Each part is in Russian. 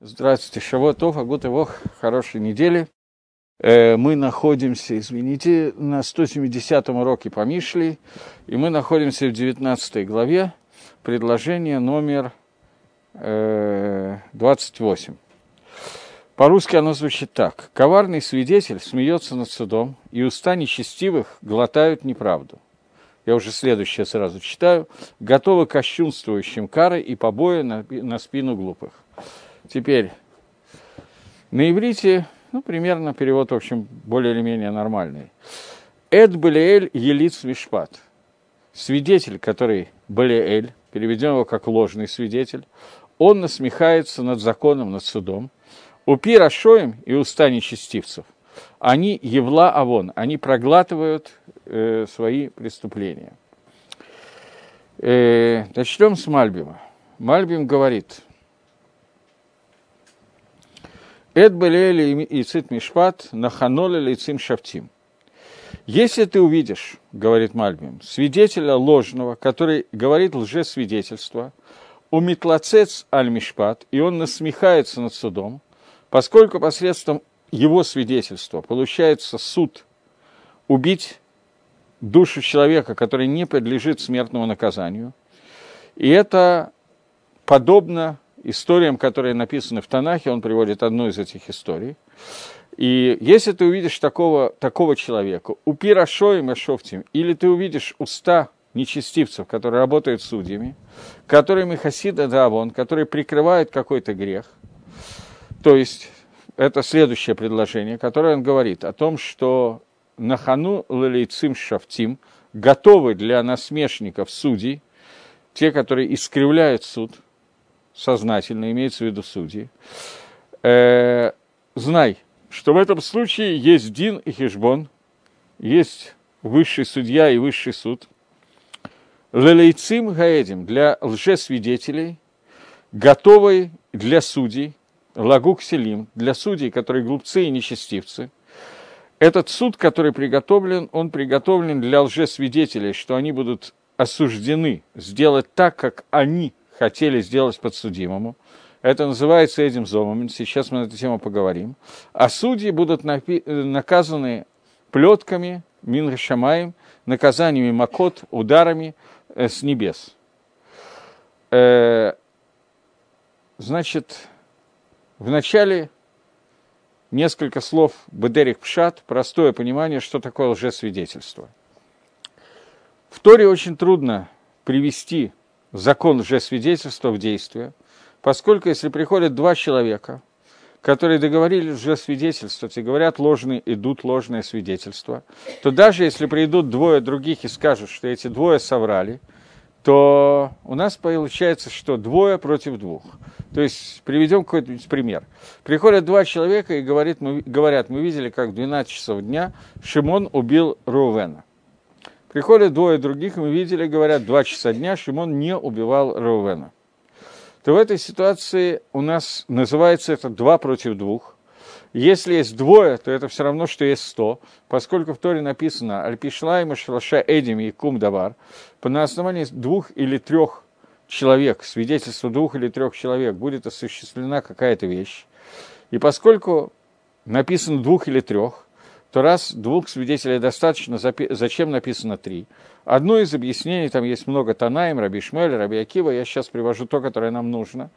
Здравствуйте, Шавотов, Агутывох, хорошей недели. Э, мы находимся, извините, на 170-м уроке по Мишли, и мы находимся в 19 главе, предложение номер э, 28. По-русски оно звучит так. «Коварный свидетель смеется над судом, и уста нечестивых глотают неправду». Я уже следующее сразу читаю. «Готовы кощунствующим кары и побои на, на спину глупых». Теперь, на иврите, ну, примерно перевод, в общем, более или менее нормальный. Эд Балиэль Елиц Вишпат. Свидетель, который Балиэль, переведем его как ложный свидетель, он насмехается над законом, над судом. Упи Рашоем и уста нечестивцев. Они Евла Авон, они проглатывают э, свои преступления. Э, начнем с Мальбима. Мальбим говорит – Эд Белели и Цит Мишпат Наханоля Лицим Шафтим. Если ты увидишь, говорит Мальбим, свидетеля ложного, который говорит лжесвидетельство, у Митлацец Аль-Мишпат, и он насмехается над судом, поскольку посредством его свидетельства получается суд убить душу человека, который не подлежит смертному наказанию. И это подобно историям, которые написаны в Танахе, он приводит одну из этих историй. И если ты увидишь такого, такого человека, у Пирашо и Машофтим, или ты увидишь уста нечестивцев, которые работают судьями, которыми Хасида Давон, которые прикрывают какой-то грех, то есть это следующее предложение, которое он говорит о том, что Нахану Лалейцим Шафтим готовы для насмешников судей, те, которые искривляют суд – сознательно, имеется в виду судьи, э, знай, что в этом случае есть Дин и Хижбон, есть высший судья и высший суд. Лелейцим гаэдим для лжесвидетелей, готовый для судей, лагук селим, для судей, которые глупцы и нечестивцы. Этот суд, который приготовлен, он приготовлен для лжесвидетелей, что они будут осуждены сделать так, как они хотели сделать подсудимому. Это называется этим зомом. Сейчас мы на эту тему поговорим. А судьи будут наказаны плетками, минрашамаем, наказаниями макот, ударами э, с небес. Э, значит, вначале несколько слов Бедерик Пшат, простое понимание, что такое лжесвидетельство. В Торе очень трудно привести закон лжесвидетельства в действие, поскольку если приходят два человека, которые договорились лжесвидетельствовать и говорят ложные, идут ложное свидетельство, то даже если придут двое других и скажут, что эти двое соврали, то у нас получается, что двое против двух. То есть приведем какой-нибудь пример. Приходят два человека и говорит, мы, говорят, мы видели, как в 12 часов дня Шимон убил Рувена. Приходят двое других, мы видели, говорят, два часа дня Шимон не убивал Раувена. То в этой ситуации у нас называется это два против двух. Если есть двое, то это все равно, что есть сто, поскольку в Торе написано «Альпишлайма шлаша эдим и кум давар», на основании двух или трех человек, свидетельство двух или трех человек, будет осуществлена какая-то вещь. И поскольку написано двух или трех, то раз двух свидетелей достаточно, зачем написано три? Одно из объяснений, там есть много Танаем, Раби Шмель, Раби Акива, я сейчас привожу то, которое нам нужно.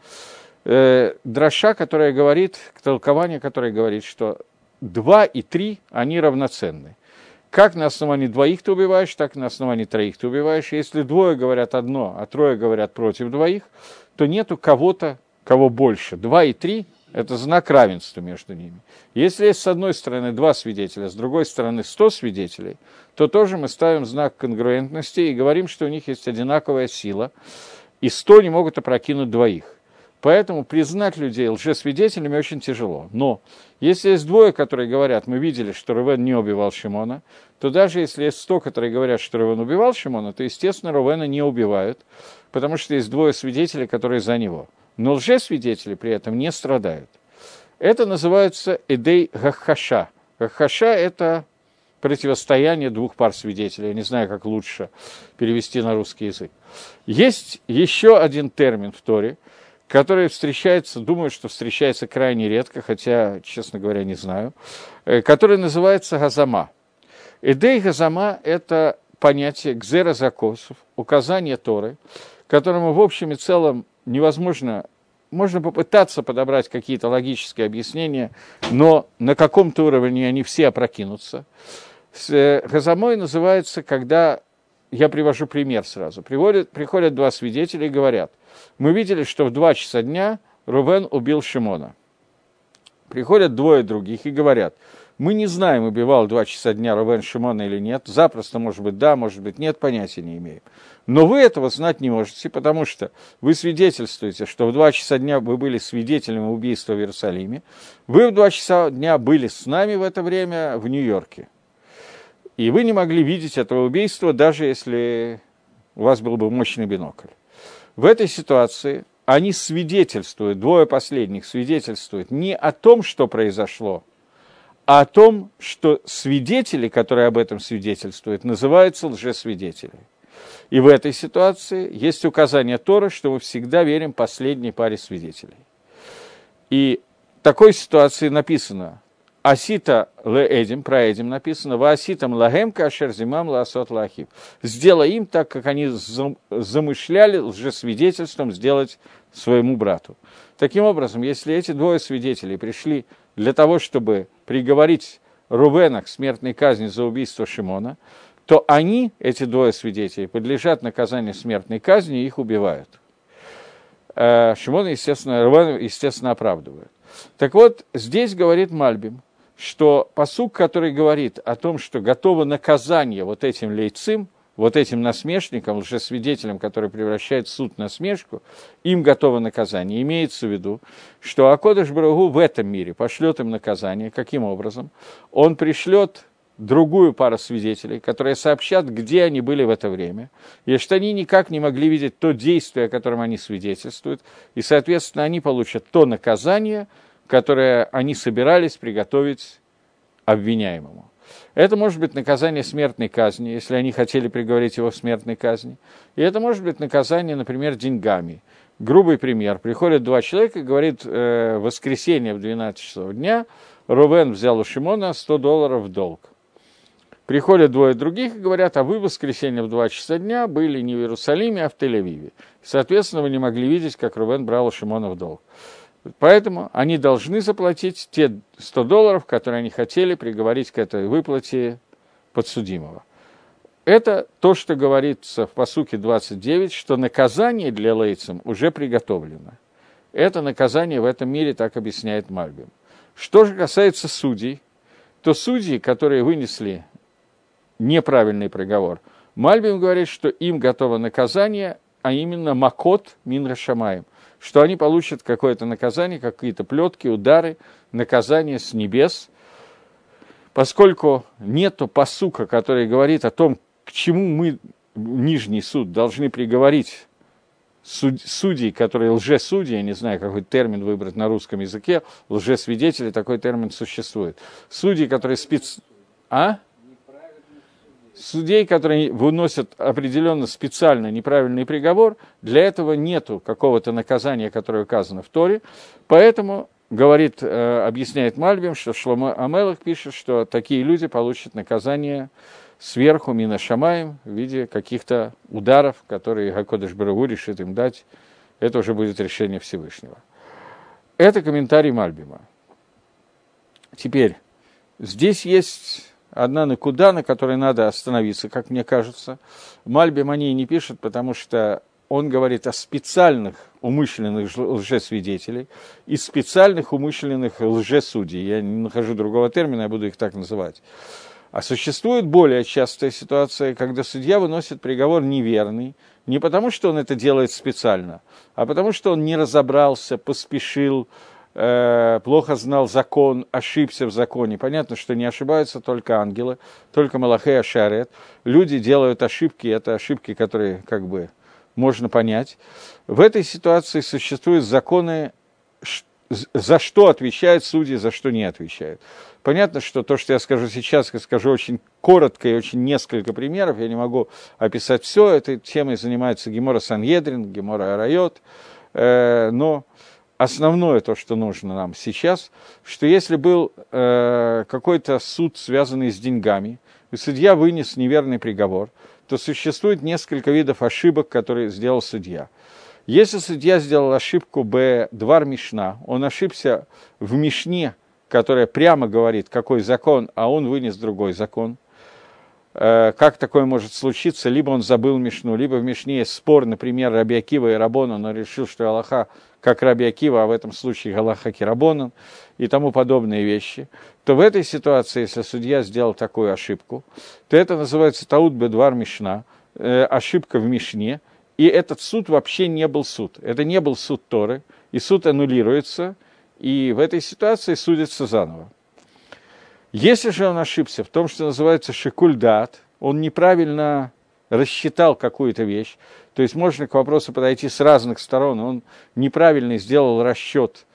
Э, дроша, которая говорит, толкование, которое говорит, что два и три, они равноценны. Как на основании двоих ты убиваешь, так и на основании троих ты убиваешь. Если двое говорят одно, а трое говорят против двоих, то нету кого-то, кого больше. Два и три это знак равенства между ними. Если есть с одной стороны два свидетеля, с другой стороны сто свидетелей, то тоже мы ставим знак конгруентности и говорим, что у них есть одинаковая сила, и сто не могут опрокинуть двоих. Поэтому признать людей лжесвидетелями очень тяжело. Но если есть двое, которые говорят, мы видели, что Рувен не убивал Шимона, то даже если есть сто, которые говорят, что Рувен убивал Шимона, то, естественно, Рувена не убивают, потому что есть двое свидетелей, которые за него – но лжесвидетели при этом не страдают. Это называется эдей гахаша. Гахаша – это противостояние двух пар свидетелей. Я не знаю, как лучше перевести на русский язык. Есть еще один термин в Торе, который встречается, думаю, что встречается крайне редко, хотя, честно говоря, не знаю, э, который называется газама. Идей газама – это понятие гзера закосов, указание Торы, которому в общем и целом невозможно можно попытаться подобрать какие-то логические объяснения, но на каком-то уровне они все опрокинутся. Газамой называется, когда, я привожу пример сразу, приводят, приходят два свидетеля и говорят, мы видели, что в два часа дня Рубен убил Шимона. Приходят двое других и говорят, мы не знаем, убивал два часа дня Рубен Шимона или нет, запросто, может быть, да, может быть, нет, понятия не имеем. Но вы этого знать не можете, потому что вы свидетельствуете, что в два часа дня вы были свидетелем убийства в Иерусалиме. Вы в два часа дня были с нами в это время в Нью-Йорке. И вы не могли видеть этого убийства, даже если у вас был бы мощный бинокль. В этой ситуации они свидетельствуют, двое последних свидетельствуют не о том, что произошло, а о том, что свидетели, которые об этом свидетельствуют, называются лжесвидетели. И в этой ситуации есть указание Торы, что мы всегда верим последней паре свидетелей. И в такой ситуации написано, Асита ле Эдим, про Эдим написано, Ва Аситам лагем кашер зимам ласот лахив. Сделай им так, как они замышляли лжесвидетельством сделать своему брату. Таким образом, если эти двое свидетелей пришли для того, чтобы приговорить Рувена к смертной казни за убийство Шимона, то они, эти двое свидетелей, подлежат наказанию смертной казни и их убивают. Э, Шимона, естественно, Рувена, естественно, оправдывают. Так вот, здесь говорит Мальбим, что посук, который говорит о том, что готово наказание вот этим лейцим, вот этим насмешникам, лжесвидетелям, которые превращают суд в насмешку, им готово наказание. Имеется в виду, что Акодыш Брагу в этом мире пошлет им наказание. Каким образом? Он пришлет другую пару свидетелей, которые сообщат, где они были в это время, и что они никак не могли видеть то действие, о котором они свидетельствуют, и, соответственно, они получат то наказание, которое они собирались приготовить обвиняемому. Это может быть наказание смертной казни, если они хотели приговорить его в смертной казни. И это может быть наказание, например, деньгами. Грубый пример. Приходят два человека говорит, э, воскресенье в 12 часов дня Рувен взял у Шимона 100 долларов в долг. Приходят двое других и говорят, а вы в воскресенье в 2 часа дня были не в Иерусалиме, а в Тель-Авиве. Соответственно, вы не могли видеть, как Рувен брал у Шимона в долг. Поэтому они должны заплатить те 100 долларов, которые они хотели приговорить к этой выплате подсудимого. Это то, что говорится в посуке 29, что наказание для лейцам уже приготовлено. Это наказание в этом мире, так объясняет Мальбим. Что же касается судей, то судьи, которые вынесли неправильный приговор, Мальбим говорит, что им готово наказание, а именно макот мин шамаем – что они получат какое-то наказание, какие-то плетки, удары, наказание с небес, поскольку нету посука, который говорит о том, к чему мы, Нижний суд, должны приговорить суд, судей, которые лжесудьи, я не знаю, какой термин выбрать на русском языке, лжесвидетели, такой термин существует. Судьи, которые спец... А? Судей, которые выносят определенно специально неправильный приговор, для этого нету какого-то наказания, которое указано в Торе, поэтому говорит, э, объясняет Мальбим, что Шломо Амелах пишет, что такие люди получат наказание сверху Мина Шамаем в виде каких-то ударов, которые Гакодыш Барагу решит им дать. Это уже будет решение Всевышнего. Это комментарий Мальбима. Теперь, здесь есть одна накуда, на которой надо остановиться, как мне кажется. Мальбим о ней не пишет, потому что он говорит о специальных умышленных лжесвидетелей и специальных умышленных лжесудей. Я не нахожу другого термина, я буду их так называть. А существует более частая ситуация, когда судья выносит приговор неверный, не потому что он это делает специально, а потому что он не разобрался, поспешил, плохо знал закон, ошибся в законе. Понятно, что не ошибаются только ангелы, только Малахей Ашарет. Люди делают ошибки, это ошибки, которые как бы можно понять. В этой ситуации существуют законы, за что отвечают судьи, за что не отвечают. Понятно, что то, что я скажу сейчас, я скажу очень коротко и очень несколько примеров, я не могу описать все. Этой темой занимается Гемора Саньедрин, Гемора Арайот, э, но основное то, что нужно нам сейчас, что если был э, какой-то суд, связанный с деньгами, и судья вынес неверный приговор, то существует несколько видов ошибок, которые сделал судья. Если судья сделал ошибку Б. Двар Мишна, он ошибся в Мишне, которая прямо говорит, какой закон, а он вынес другой закон, э, как такое может случиться, либо он забыл Мишну, либо в Мишне есть спор, например, Раби Акива и Рабона, но решил, что Аллаха как Раби Акива, а в этом случае Галаха Кирабонан и тому подобные вещи, то в этой ситуации, если судья сделал такую ошибку, то это называется Таут Бедвар Мишна, э, ошибка в Мишне, и этот суд вообще не был суд. Это не был суд Торы, и суд аннулируется, и в этой ситуации судится заново. Если же он ошибся в том, что называется шикульдат, он неправильно рассчитал какую-то вещь, то есть можно к вопросу подойти с разных сторон, он неправильно сделал расчет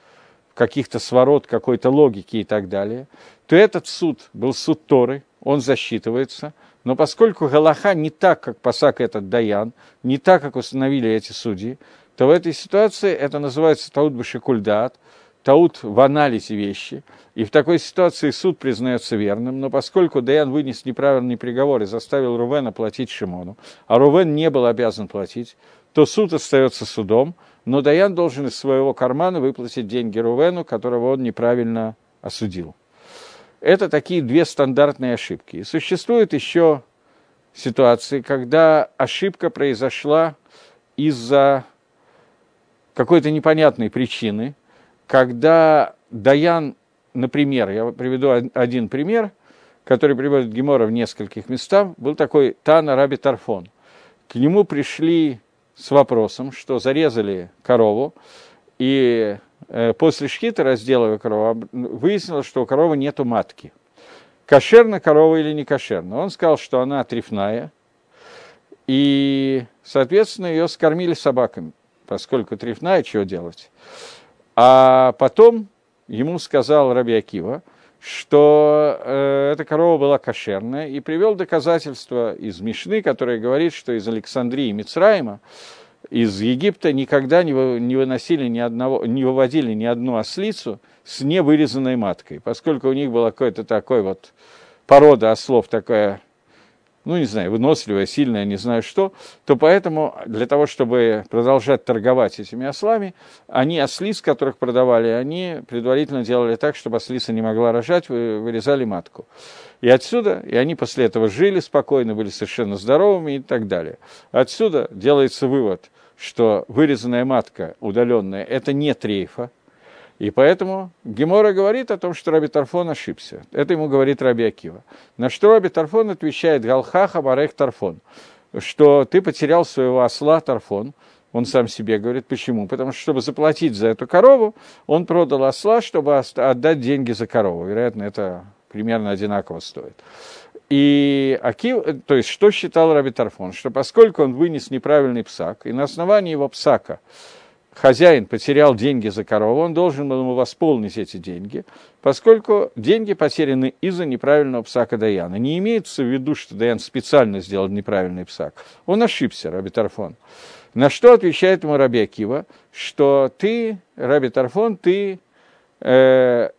каких-то сворот, какой-то логики и так далее, то этот суд был суд Торы, он засчитывается – но поскольку Галаха не так, как посак этот Даян, не так, как установили эти судьи, то в этой ситуации это называется таут башикульдат, таут в анализе вещи. И в такой ситуации суд признается верным, но поскольку Даян вынес неправильный приговор и заставил Рувена платить Шимону, а Рувен не был обязан платить, то суд остается судом, но Даян должен из своего кармана выплатить деньги Рувену, которого он неправильно осудил. Это такие две стандартные ошибки. И существуют еще ситуации, когда ошибка произошла из-за какой-то непонятной причины, когда Даян, например, я приведу один пример, который приводит Гемора в нескольких местах, был такой Тана Раби Тарфон. К нему пришли с вопросом, что зарезали корову, и Э, после шхита, разделывая корову, выяснилось, что у коровы нету матки. Кошерна корова или не кошерна? Он сказал, что она трефная, и, соответственно, ее скормили собаками, поскольку трефная, чего делать? А потом ему сказал Раби что э, эта корова была кошерная, и привел доказательства из Мишны, которое говорит, что из Александрии и Мицраима из Египта никогда не выносили ни одного, не выводили ни одну ослицу с невырезанной маткой, поскольку у них была какой-то такой вот порода ослов такая, ну, не знаю, выносливая, сильная, не знаю что, то поэтому для того, чтобы продолжать торговать этими ослами, они ослиц, которых продавали, они предварительно делали так, чтобы ослица не могла рожать, вырезали матку. И отсюда, и они после этого жили спокойно, были совершенно здоровыми и так далее. Отсюда делается вывод, что вырезанная матка удаленная – это не трейфа, и поэтому Гемора говорит о том, что Раби Тарфон ошибся. Это ему говорит Раби Акива. На что Раби Тарфон отвечает Галхаха Барех Тарфон, что ты потерял своего осла Тарфон. Он сам себе говорит, почему? Потому что, чтобы заплатить за эту корову, он продал осла, чтобы отдать деньги за корову. Вероятно, это примерно одинаково стоит. И Акив, то есть, что считал Раби Тарфон? Что поскольку он вынес неправильный псак, и на основании его псака хозяин потерял деньги за корову, он должен был ему восполнить эти деньги, поскольку деньги потеряны из-за неправильного псака Даяна. Не имеется в виду, что Даян специально сделал неправильный псак. Он ошибся, Раби Тарфон. На что отвечает ему Раби Акива, что ты, Раби Тарфон, ты э,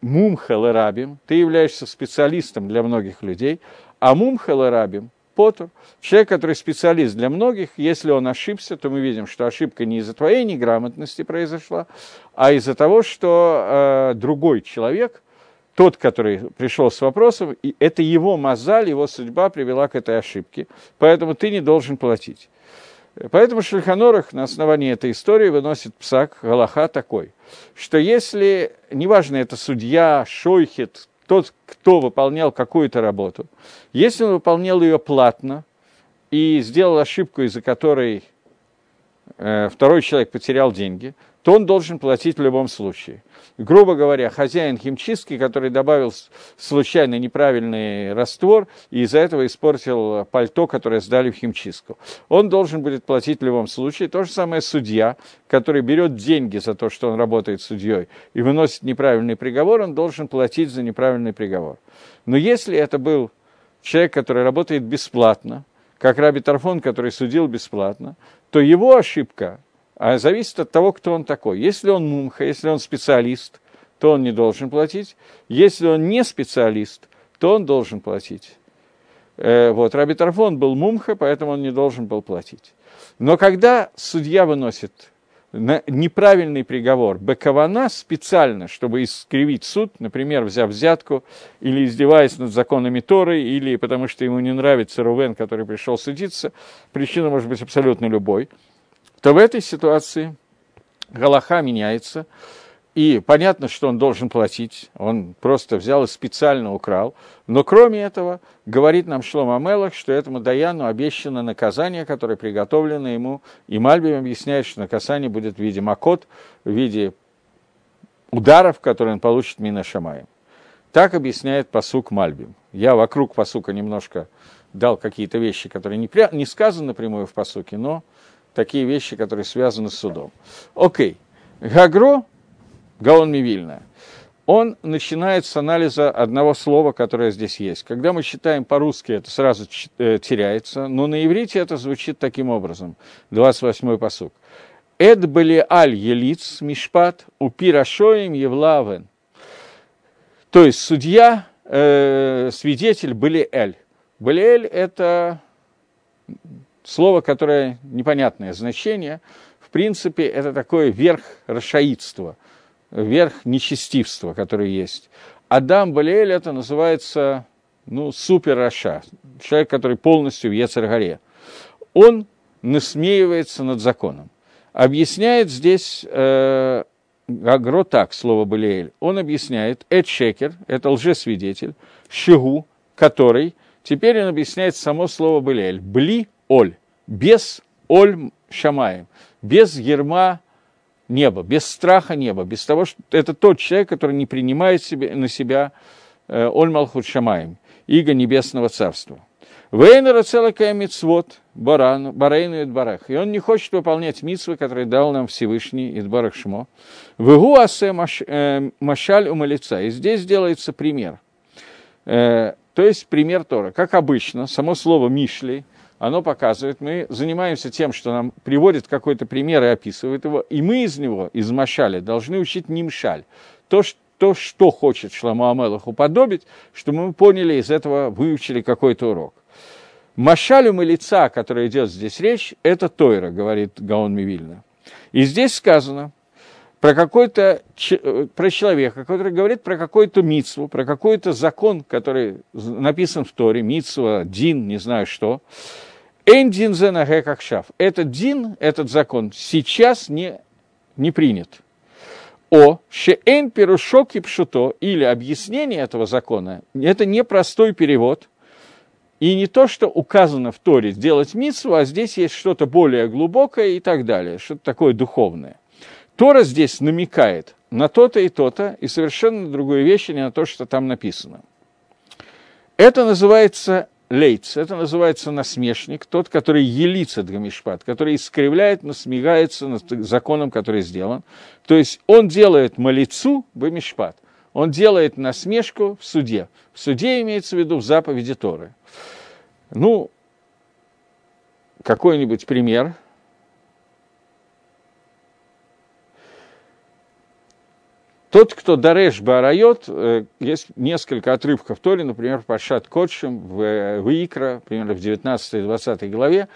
мумха лерабим, ты являешься специалистом для многих людей, а мумха лерабим, Потур, человек, который специалист для многих, если он ошибся, то мы видим, что ошибка не из-за твоей неграмотности произошла, а из-за того, что э, другой человек, тот, который пришел с вопросом, и это его мозаль, его судьба привела к этой ошибке, поэтому ты не должен платить. Поэтому Шельханорах на основании этой истории выносит псак Галаха такой, что если, неважно, это судья, шойхет, тот, кто выполнял какую-то работу, если он выполнял ее платно и сделал ошибку, из-за которой э, второй человек потерял деньги, то он должен платить в любом случае грубо говоря, хозяин химчистки, который добавил случайно неправильный раствор и из-за этого испортил пальто, которое сдали в химчистку. Он должен будет платить в любом случае. То же самое судья, который берет деньги за то, что он работает судьей и выносит неправильный приговор, он должен платить за неправильный приговор. Но если это был человек, который работает бесплатно, как Раби Тарфон, который судил бесплатно, то его ошибка а зависит от того, кто он такой. Если он мумха, если он специалист, то он не должен платить. Если он не специалист, то он должен платить. Э, вот, Раби Тарфон был мумха, поэтому он не должен был платить. Но когда судья выносит неправильный приговор, бекавана специально, чтобы искривить суд, например, взяв взятку или издеваясь над законами Торы, или потому что ему не нравится Рувен, который пришел судиться, причина может быть абсолютно любой, то в этой ситуации Галаха меняется, и понятно, что он должен платить, он просто взял и специально украл. Но кроме этого, говорит нам Шлома Амелах, что этому Даяну обещано наказание, которое приготовлено ему. И Мальбим объясняет, что наказание будет в виде макот, в виде ударов, которые он получит Мина Шамаем. Так объясняет посук Мальбим. Я вокруг посука немножко дал какие-то вещи, которые не, не сказаны напрямую в посуке, но такие вещи, которые связаны с судом. Окей. Гагро Гаон Мивильна, он начинает с анализа одного слова, которое здесь есть. Когда мы читаем по-русски, это сразу э, теряется, но на иврите это звучит таким образом. 28-й посук. Эд были аль елиц мишпат упирашоим евлавен. То есть судья, э, свидетель были эль. Были эль – это слово, которое непонятное значение. В принципе, это такое верх расшаидства – верх нечестивства, который есть. Адам Балиэль это называется ну, супер Раша, человек, который полностью в Ецаргаре. Он насмеивается над законом. Объясняет здесь э, Агро так, слово Балиэль. Он объясняет, Эд Шекер, это лжесвидетель, Шигу, который, теперь он объясняет само слово Балиэль, Бли Оль, без Оль Шамаем, без ерма неба, без страха неба, без того, что это тот человек, который не принимает себе, на себя э, Оль Малхут Шамаем, иго Небесного Царства. Вейнера целакая мицвод, барану, барейну и барах. И он не хочет выполнять митсвы, которые дал нам Всевышний Идбарах Шмо. Вегу асе э, машаль умалица. И здесь делается пример. Э, то есть пример Тора. Как обычно, само слово «мишли» оно показывает, мы занимаемся тем, что нам приводит какой-то пример и описывает его, и мы из него, из Машаля, должны учить Нимшаль. То, что то, что хочет Шламу Амелах уподобить, что мы поняли из этого, выучили какой-то урок. Машалю и лица, который идет здесь речь, это Тойра, говорит Гаон Мивильна. И здесь сказано про какой-то про человека, который говорит про какой-то мицву, про какой-то закон, который написан в Торе, мицва, дин, не знаю что, Эндин зенаге как шаф. Этот дин, этот закон сейчас не, не принят. О, шеэн перушок и пшуто, или объяснение этого закона, это не простой перевод, и не то, что указано в Торе сделать митсу, а здесь есть что-то более глубокое и так далее, что-то такое духовное. Тора здесь намекает на то-то и то-то, и совершенно другую вещь, а не на то, что там написано. Это называется лейц, это называется насмешник, тот, который елится Дгамишпат, который искривляет, насмехается над законом, который сделан. То есть он делает малицу Бамишпат, он делает насмешку в суде. В суде имеется в виду в заповеди Торы. Ну, какой-нибудь пример – Тот, кто Дареш Барайот, э, есть несколько отрывков в Торе, например, Пашат Котшим, в, э, в Икра, примерно в 19-20 главе,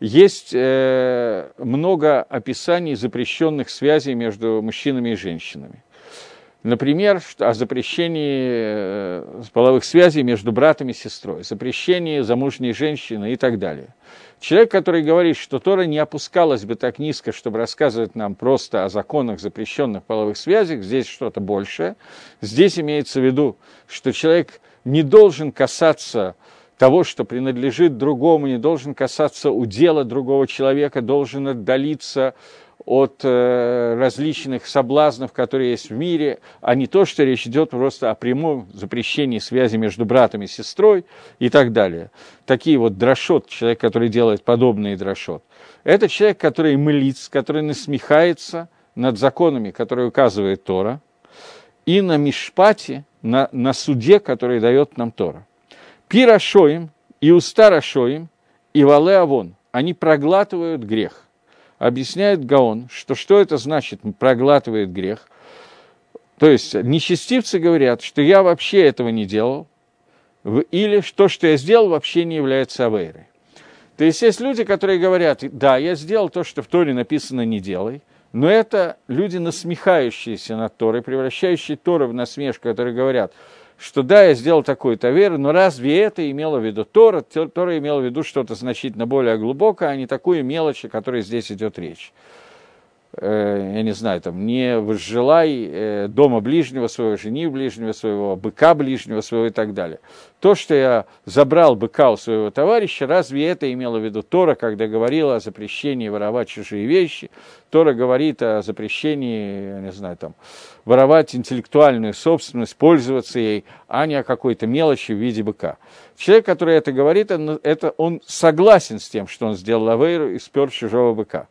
есть э, много описаний запрещенных связей между мужчинами и женщинами. Например, о запрещении э, половых связей между братом и сестрой, запрещении замужней женщины и так далее. Человек, который говорит, что Тора не опускалась бы так низко, чтобы рассказывать нам просто о законах запрещенных половых связях, здесь что-то большее. Здесь имеется в виду, что человек не должен касаться того, что принадлежит другому, не должен касаться удела другого человека, должен отдалиться от э, различных соблазнов, которые есть в мире, а не то, что речь идет просто о прямом запрещении связи между братом и сестрой и так далее. Такие вот дрошот, человек, который делает подобные дрошот. Это человек, который мылиц, который насмехается над законами, которые указывает Тора, и на мишпате, на, на суде, который дает нам Тора. Пирашоим и уста Рашоим и вале авон, они проглатывают грех. Объясняет Гаон, что что это значит, проглатывает грех. То есть нечестивцы говорят, что я вообще этого не делал, или то, что я сделал, вообще не является авейрой. То есть есть люди, которые говорят, да, я сделал то, что в Торе написано «не делай», но это люди, насмехающиеся над Торой, превращающие Тору в насмешку, которые говорят, что да, я сделал такую-то веру, но разве это имело в виду Тора? Тора имела в виду что-то значительно более глубокое, а не такую мелочь, о которой здесь идет речь. Э, я не знаю, там, не возжелай э, дома ближнего своего, жени ближнего своего, быка ближнего своего и так далее. То, что я забрал быка у своего товарища, разве это имело в виду Тора, когда говорила о запрещении воровать чужие вещи? Тора говорит о запрещении, я не знаю, там, воровать интеллектуальную собственность, пользоваться ей, а не о какой-то мелочи в виде быка. Человек, который это говорит, он, это, он согласен с тем, что он сделал авейру и спер чужого быка.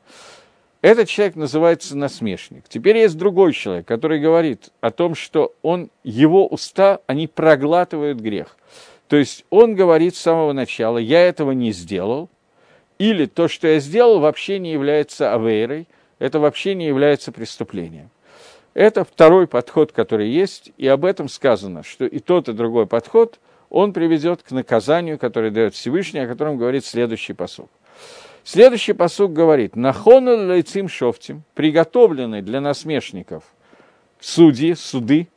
Этот человек называется насмешник. Теперь есть другой человек, который говорит о том, что он, его уста, они проглатывают грех. То есть он говорит с самого начала, я этого не сделал, или то, что я сделал, вообще не является авейрой, это вообще не является преступлением. Это второй подход, который есть, и об этом сказано, что и тот, и другой подход, он приведет к наказанию, которое дает Всевышний, о котором говорит следующий посок. Следующий посук говорит, «Нахону лейцим шофтим, приготовлены для насмешников судьи, суды,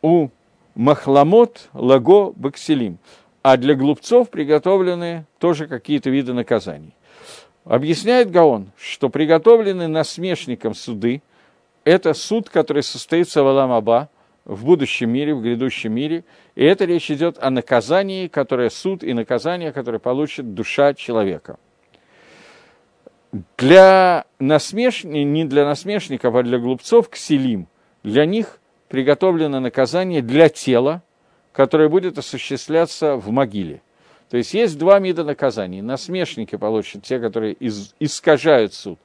у махламот лаго бакселим, а для глупцов приготовлены тоже какие-то виды наказаний». Объясняет Гаон, что приготовлены насмешникам суды – это суд, который состоится в Аламаба, в будущем мире, в грядущем мире. И это речь идет о наказании, которое суд и наказание, которое получит душа человека – для насмешни, не для насмешников, а для глупцов кселим, для них приготовлено наказание для тела, которое будет осуществляться в могиле. То есть есть два вида наказаний. Насмешники получат те, которые из, искажают суд.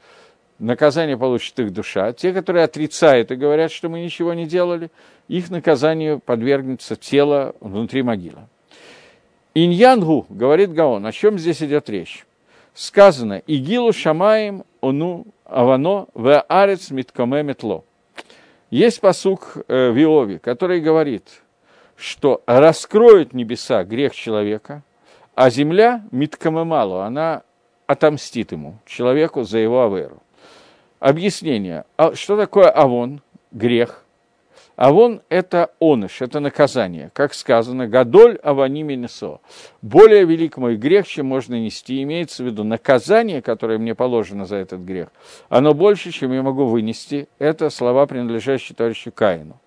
Наказание получит их душа. Те, которые отрицают и говорят, что мы ничего не делали, их наказанию подвергнется тело внутри могилы. Иньянгу, говорит Гаон, о чем здесь идет речь? Сказано «Игилу шамаем ону авано в арец миткоме метло». Есть посук э, в Иове, который говорит, что раскроют небеса грех человека, а земля миткомемалу, она отомстит ему, человеку, за его аверу. Объяснение. А что такое авон, грех? А вон это оныш, это наказание. Как сказано, гадоль авани минесо. Более велик мой грех, чем можно нести. Имеется в виду наказание, которое мне положено за этот грех. Оно больше, чем я могу вынести. Это слова, принадлежащие товарищу Каину.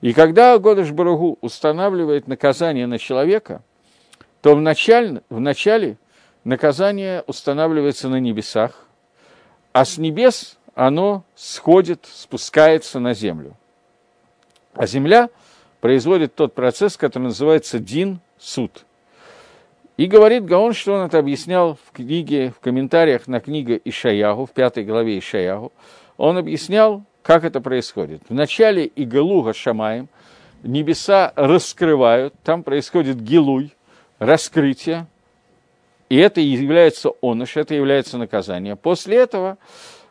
И когда Годыш Баругу устанавливает наказание на человека, то вначале, вначале наказание устанавливается на небесах, а с небес оно сходит, спускается на землю. А земля производит тот процесс, который называется Дин суд. И говорит Гаон, что он это объяснял в книге, в комментариях на книгу Ишаягу, в пятой главе Ишаягу. Он объяснял, как это происходит. В начале Игалуга Шамаем небеса раскрывают, там происходит гилуй, раскрытие, и это является оныш, это является наказание. После этого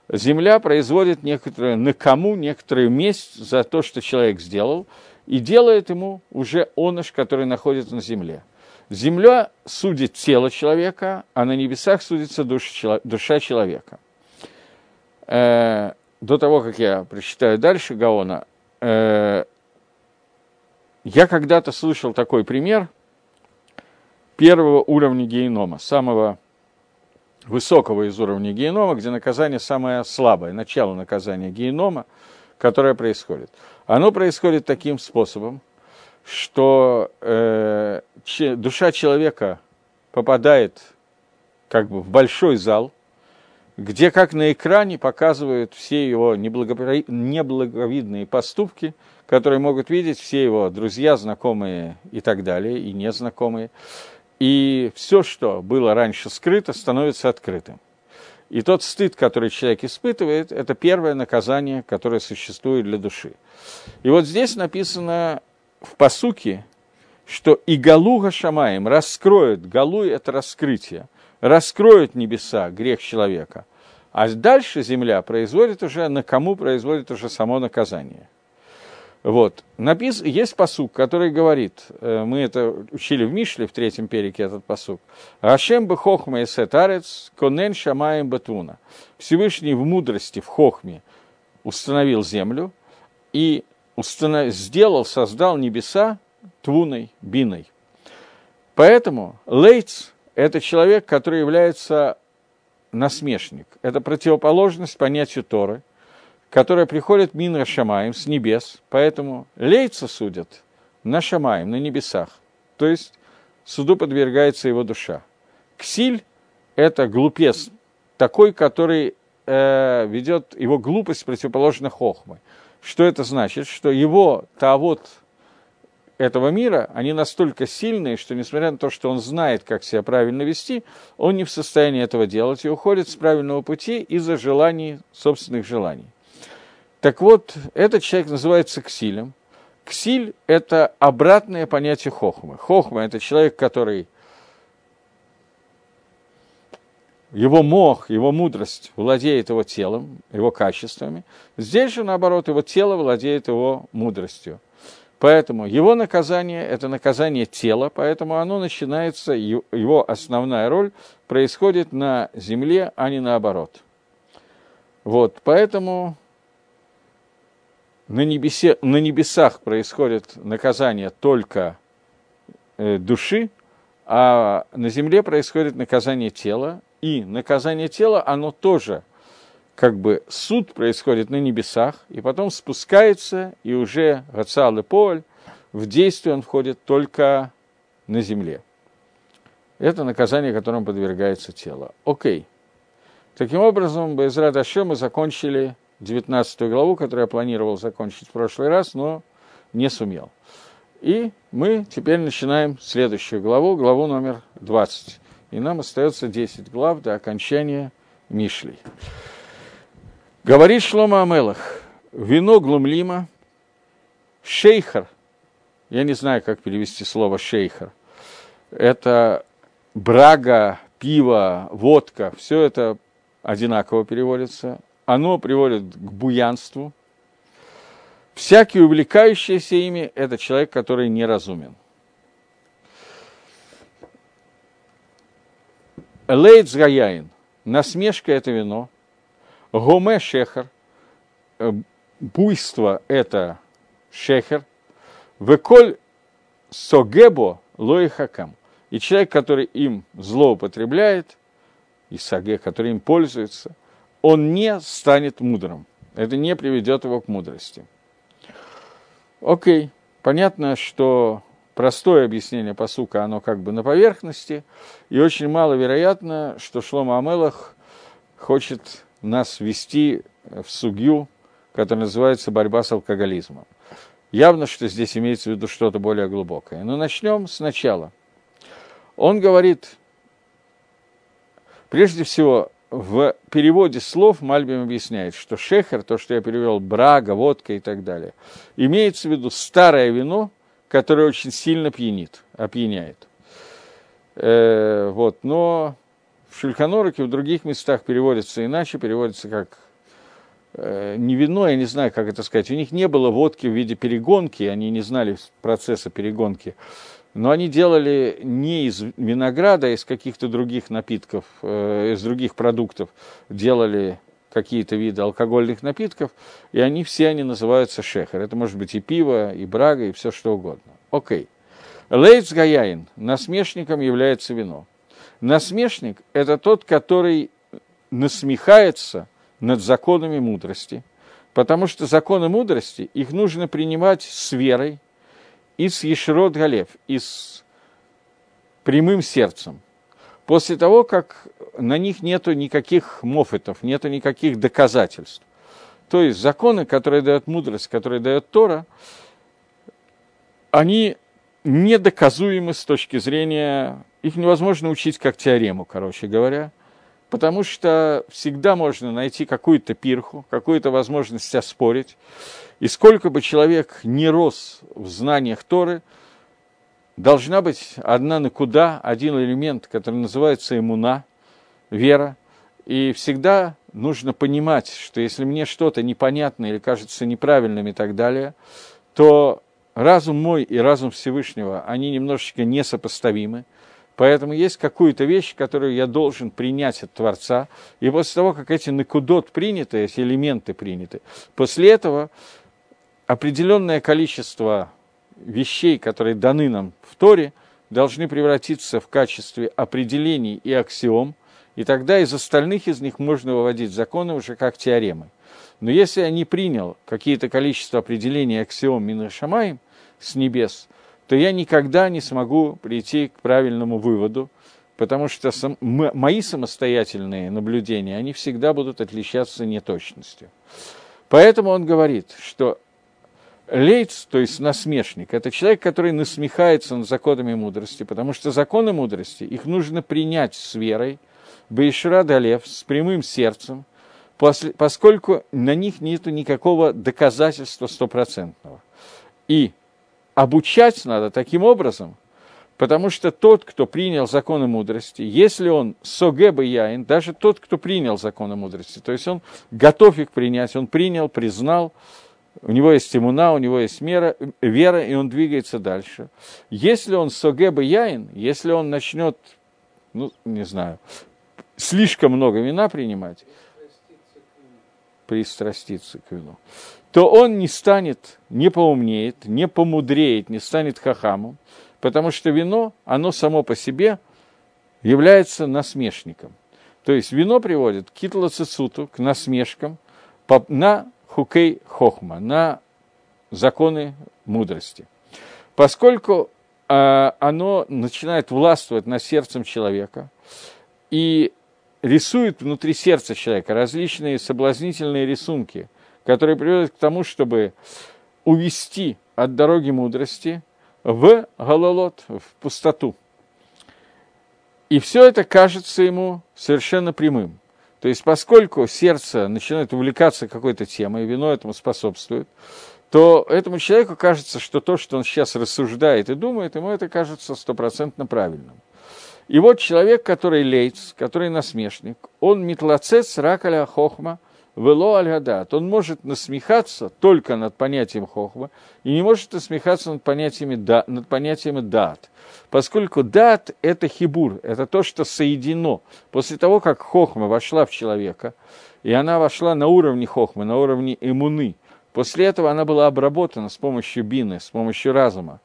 земля производит некоторую накому, некоторую месть за то, что человек сделал, и делает ему уже оныш, который находится на земле. Земля судит тело человека, а на небесах судится душа, человека. Э, до того, как я прочитаю дальше Гаона, э, я когда-то слышал такой пример первого уровня генома, самого высокого из уровня генома, где наказание самое слабое, начало наказания генома, которое происходит. Оно происходит таким способом, что э, че, душа человека попадает как бы в большой зал, где как на экране показывают все его неблаговидные поступки, которые могут видеть все его друзья, знакомые и так далее, и незнакомые и все, что было раньше скрыто, становится открытым. И тот стыд, который человек испытывает, это первое наказание, которое существует для души. И вот здесь написано в посуке, что и Галуга Шамаем раскроет, Галуй – это раскрытие, раскроют небеса грех человека, А дальше земля производит уже, на кому производит уже само наказание. Вот. Напис... Есть посук, который говорит, э, мы это учили в Мишле, в третьем перике этот посук, «Рашем бы хохма и сетарец, конен шамаем батуна». Всевышний в мудрости, в хохме установил землю и установ... сделал, создал небеса твуной, биной. Поэтому Лейц – это человек, который является насмешник. Это противоположность понятию Торы – которая приходит Минра Шамаем с небес, поэтому лейца судят на Шамаем, на небесах, то есть суду подвергается его душа. Ксиль – это глупец, такой, который э, ведет, его глупость противоположна хохмы. Что это значит? Что его тавод этого мира, они настолько сильные, что несмотря на то, что он знает, как себя правильно вести, он не в состоянии этого делать и уходит с правильного пути из-за желаний, собственных желаний. Так вот, этот человек называется ксилем. Ксиль – это обратное понятие хохмы. Хохма – это человек, который его мох, его мудрость владеет его телом, его качествами. Здесь же, наоборот, его тело владеет его мудростью. Поэтому его наказание – это наказание тела, поэтому оно начинается, его основная роль происходит на земле, а не наоборот. Вот, поэтому на, небесе, на небесах происходит наказание только э, души, а на земле происходит наказание тела, и наказание тела, оно тоже, как бы суд происходит на небесах, и потом спускается, и уже Гацал и Поль, в действие он входит только на земле. Это наказание, которому подвергается тело. Окей. Таким образом, без Радашем мы закончили 19 главу, которую я планировал закончить в прошлый раз, но не сумел. И мы теперь начинаем следующую главу, главу номер 20. И нам остается 10 глав до окончания Мишлей. Говорит Шлома Амелах, вино глумлима, шейхар, я не знаю, как перевести слово шейхар, это брага, пиво, водка, все это одинаково переводится, оно приводит к буянству. Всякий увлекающийся ими – это человек, который неразумен. Лейц Гаяин – насмешка – это вино. Гоме Шехар – буйство – это Шехер. Веколь Согебо Лои Хакам. И человек, который им злоупотребляет, и Саге, который им пользуется – он не станет мудрым. Это не приведет его к мудрости. Окей, понятно, что простое объяснение посука, оно как бы на поверхности, и очень маловероятно, что Шлома Амелах хочет нас ввести в сугью, которая называется борьба с алкоголизмом. Явно, что здесь имеется в виду что-то более глубокое. Но начнем сначала. Он говорит, прежде всего, в переводе слов Мальбим объясняет, что шехер, то, что я перевел, брага, водка и так далее, имеется в виду старое вино, которое очень сильно пьянит, опьяняет. Э, вот, но в Шульханоруке, в других местах переводится иначе, переводится как э, не вино, я не знаю, как это сказать. У них не было водки в виде перегонки, они не знали процесса перегонки но они делали не из винограда, а из каких-то других напитков, э, из других продуктов делали какие-то виды алкогольных напитков, и они все они называются шехер. Это может быть и пиво, и брага, и все что угодно. Окей. Лейц Гаяин, насмешником является вино. Насмешник – это тот, который насмехается над законами мудрости, потому что законы мудрости, их нужно принимать с верой, и с Ешерот Галев, и с прямым сердцем. После того, как на них нету никаких мофетов, нету никаких доказательств. То есть законы, которые дает мудрость, которые дает Тора, они недоказуемы с точки зрения, их невозможно учить как теорему, короче говоря, потому что всегда можно найти какую-то пирху, какую-то возможность оспорить. И сколько бы человек не рос в знаниях Торы, должна быть одна на куда, один элемент, который называется иммуна, вера. И всегда нужно понимать, что если мне что-то непонятно или кажется неправильным и так далее, то разум мой и разум Всевышнего, они немножечко несопоставимы. Поэтому есть какую-то вещь, которую я должен принять от Творца. И после того, как эти накудот приняты, эти элементы приняты, после этого определенное количество вещей, которые даны нам в Торе, должны превратиться в качестве определений и аксиом, и тогда из остальных из них можно выводить законы уже как теоремы. Но если я не принял какие-то количество определений аксиом Минашамаем с небес, то я никогда не смогу прийти к правильному выводу, потому что сам, мои самостоятельные наблюдения, они всегда будут отличаться неточностью. Поэтому он говорит, что Лейц, то есть насмешник, это человек, который насмехается над законами мудрости, потому что законы мудрости, их нужно принять с верой, Бейшра Далев, с прямым сердцем, поскольку на них нет никакого доказательства стопроцентного. И обучать надо таким образом, потому что тот, кто принял законы мудрости, если он согеба яин, даже тот, кто принял законы мудрости, то есть он готов их принять, он принял, признал, у него есть иммуна, у него есть мера, вера, и он двигается дальше. Если он согеба яин, если он начнет, ну, не знаю, слишком много вина принимать, пристраститься к вину, то он не станет, не поумнеет, не помудреет, не станет хахамом, потому что вино, оно само по себе является насмешником. То есть вино приводит к китлоцицуту, к насмешкам на хукей хохма, на законы мудрости. Поскольку э, оно начинает властвовать над сердцем человека и рисует внутри сердца человека различные соблазнительные рисунки, которые приводят к тому, чтобы увести от дороги мудрости в гололот, в пустоту. И все это кажется ему совершенно прямым. То есть, поскольку сердце начинает увлекаться какой-то темой, вино этому способствует, то этому человеку кажется, что то, что он сейчас рассуждает и думает, ему это кажется стопроцентно правильным. И вот человек, который лейц, который насмешник, он метлацец ракаля хохма – Вело аль Он может насмехаться только над понятием хохма и не может насмехаться над понятиями, да, над понятиями дат. Поскольку дат – это хибур, это то, что соединено. После того, как хохма вошла в человека, и она вошла на уровне хохмы, на уровне иммуны, после этого она была обработана с помощью бины, с помощью разума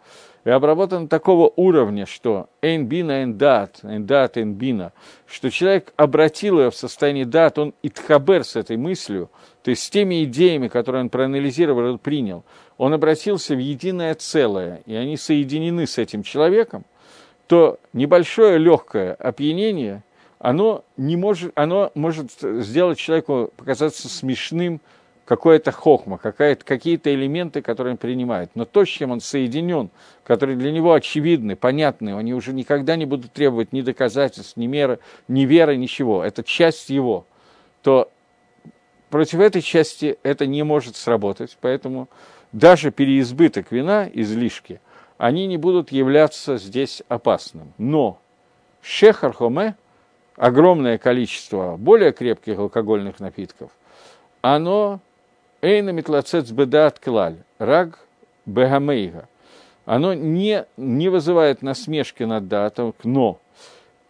и обработан такого уровня, что «эйн бина, эйн дат», «эйн дат, эйн бина», что человек обратил ее в состояние дат, он итхабер с этой мыслью, то есть с теми идеями, которые он проанализировал и принял, он обратился в единое целое, и они соединены с этим человеком, то небольшое легкое опьянение, оно, не может, оно может сделать человеку показаться смешным, какое-то хохма, какие-то элементы, которые он принимает. Но то, с чем он соединен, которые для него очевидны, понятны, они уже никогда не будут требовать ни доказательств, ни меры, ни веры, ничего. Это часть его. То против этой части это не может сработать. Поэтому даже переизбыток вина, излишки, они не будут являться здесь опасным. Но шехархоме, огромное количество более крепких алкогольных напитков, оно Эйна метлацец бедат клаль, раг бегамейга. Оно не, не вызывает насмешки над датом, но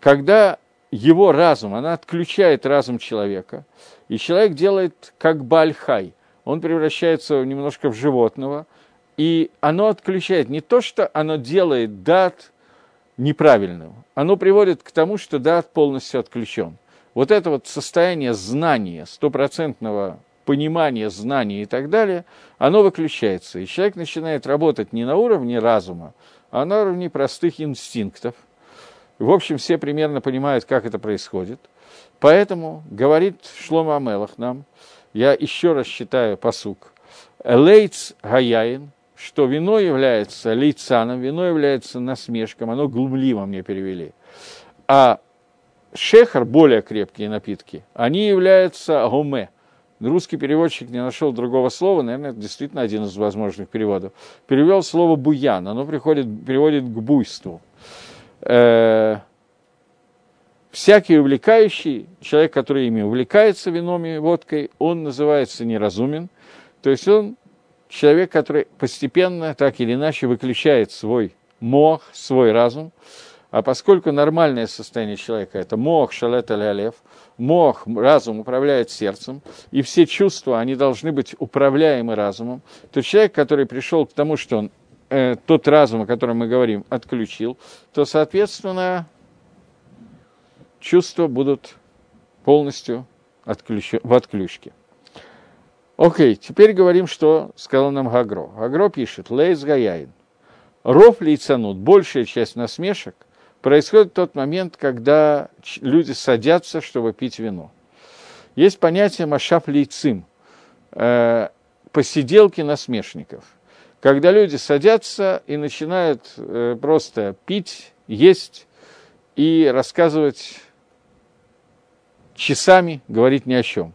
когда его разум, она отключает разум человека, и человек делает как бальхай, он превращается немножко в животного, и оно отключает не то, что оно делает дат неправильным, оно приводит к тому, что дат полностью отключен. Вот это вот состояние знания, стопроцентного понимание, знание и так далее, оно выключается. И человек начинает работать не на уровне разума, а на уровне простых инстинктов. В общем, все примерно понимают, как это происходит. Поэтому говорит Шлома Амелах нам, я еще раз читаю посук, Лейц Гаяин, что вино является лейцаном, вино является насмешком, оно глумливо мне перевели. А шехар, более крепкие напитки, они являются гуме, Русский переводчик не нашел другого слова, наверное, это действительно один из возможных переводов. Перевел слово «буян», оно приходит, переводит к буйству. Э, всякий увлекающий, человек, который ими увлекается вином и водкой, он называется неразумен, то есть он человек, который постепенно, так или иначе, выключает свой мох, свой разум, а поскольку нормальное состояние человека – это мох, шалет аль мох, разум управляет сердцем, и все чувства, они должны быть управляемы разумом, то человек, который пришел к тому, что он э, тот разум, о котором мы говорим, отключил, то, соответственно, чувства будут полностью отключ... в отключке. Окей, теперь говорим, что сказал нам Гагро. Гагро пишет, Лейс Гаяин. Ров лейцанут, большая часть насмешек, происходит тот момент, когда люди садятся, чтобы пить вино. Есть понятие машап лейцим, э, посиделки насмешников. Когда люди садятся и начинают э, просто пить, есть и рассказывать часами, говорить ни о чем.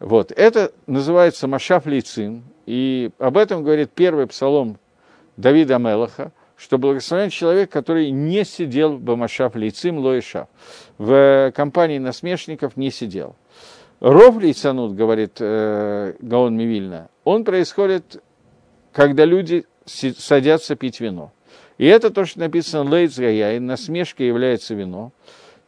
Вот. Это называется Машаф Лейцин, и об этом говорит первый псалом Давида Мелаха, что благословен человек, который не сидел в Машаф Лейцим Лоиша, в компании насмешников не сидел. Ров Лейцанут, говорит э, Гаон Мивильна, он происходит, когда люди садятся пить вино. И это то, что написано Лейц Гаяй, насмешка является вино.